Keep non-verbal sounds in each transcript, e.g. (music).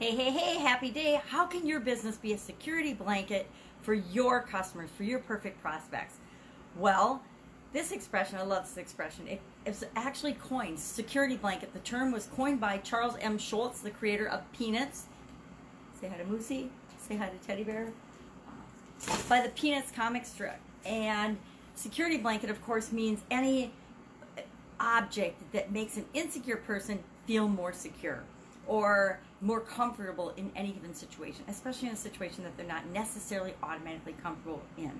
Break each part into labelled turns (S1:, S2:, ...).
S1: Hey, hey, hey, happy day. How can your business be a security blanket for your customers, for your perfect prospects? Well, this expression, I love this expression. It, it's actually coined, security blanket. The term was coined by Charles M. Schulz, the creator of Peanuts. Say hi to Moosey. Say hi to Teddy Bear. By the Peanuts comic strip. And security blanket, of course, means any object that makes an insecure person feel more secure or more comfortable in any given situation, especially in a situation that they're not necessarily automatically comfortable in.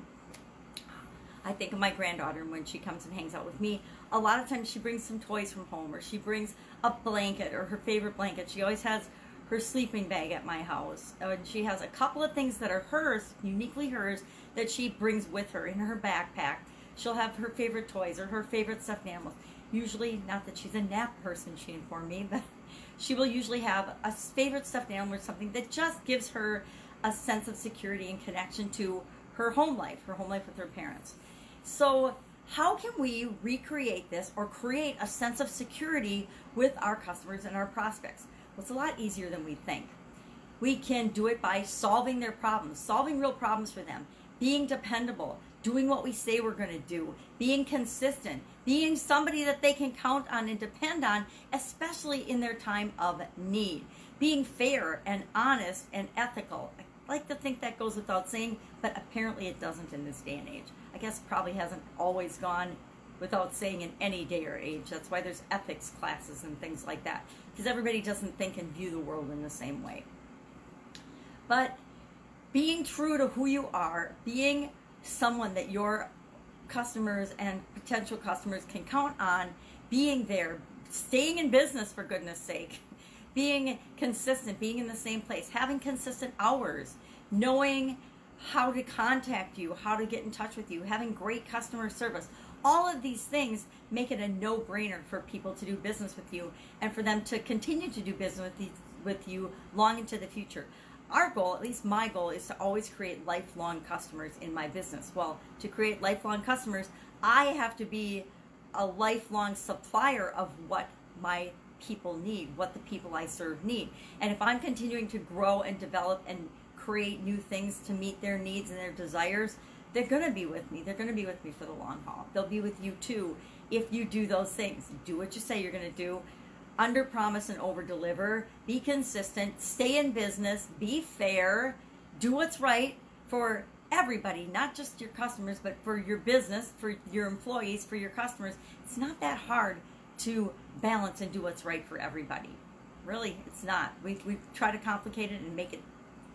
S1: I think of my granddaughter when she comes and hangs out with me. A lot of times she brings some toys from home or she brings a blanket or her favorite blanket. She always has her sleeping bag at my house. And she has a couple of things that are hers, uniquely hers, that she brings with her in her backpack. She'll have her favorite toys or her favorite stuffed animals. Usually, not that she's a nap person, she informed me, (laughs) but she will usually have a favorite stuffed animal or something that just gives her a sense of security and connection to her home life, her home life with her parents. So, how can we recreate this or create a sense of security with our customers and our prospects? Well, it's a lot easier than we think. We can do it by solving their problems, solving real problems for them, being dependable, doing what we say we're going to do, being consistent, being somebody that they can count on and depend on, especially in their time of need, being fair and honest and ethical. I like to think that goes without saying, but apparently it doesn't in this day and age. I guess probably hasn't always gone without saying in any day or age. That's why there's ethics classes and things like that, because everybody doesn't think and view the world in the same way. But being true to who you are, being someone that your customers and potential customers can count on being there, staying in business for goodness sake, (laughs) being consistent, being in the same place, having consistent hours, knowing how to contact you, how to get in touch with you, having great customer service. All of these things make it a no brainer for people to do business with you and for them to continue to do business with you, long into the future our goal, at least my goal, is to always create lifelong customers in my business. Well, to create lifelong customers, I have to be a lifelong supplier of what my people need, what the people I serve need. And if I'm continuing to grow and develop and create new things to meet their needs and their desires, they're going to be with me. They're going to be with me for the long haul. They'll be with you too if you do those things. Do what you say you're going to do under promise and over deliver, be consistent, stay in business, be fair, do what's right for everybody, not just your customers, but for your business, for your employees, for your customers. It's not that hard to balance and do what's right for everybody. Really, it's not. We, we try to complicate it and make it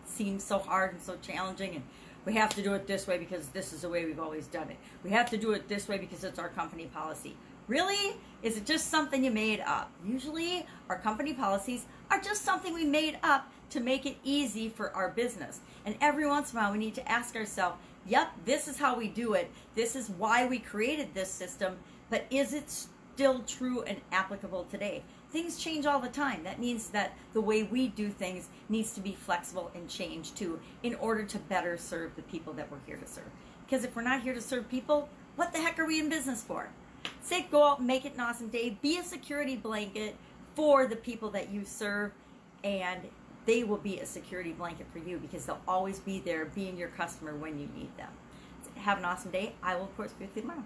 S1: seem so hard and so challenging and we have to do it this way because this is the way we've always done it. We have to do it this way because it's our company policy. Really? Is it just something you made up? Usually, our company policies are just something we made up to make it easy for our business. And every once in a while, we need to ask ourselves, yep, this is how we do it. This is why we created this system, but is it still true and applicable today? Things change all the time. That means that the way we do things needs to be flexible and change too in order to better serve the people that we're here to serve. Because if we're not here to serve people, what the heck are we in business for? Say, go out make it an awesome day. Be a security blanket for the people that you serve, and they will be a security blanket for you because they'll always be there being your customer when you need them. Have an awesome day. I will, of course, be with you tomorrow.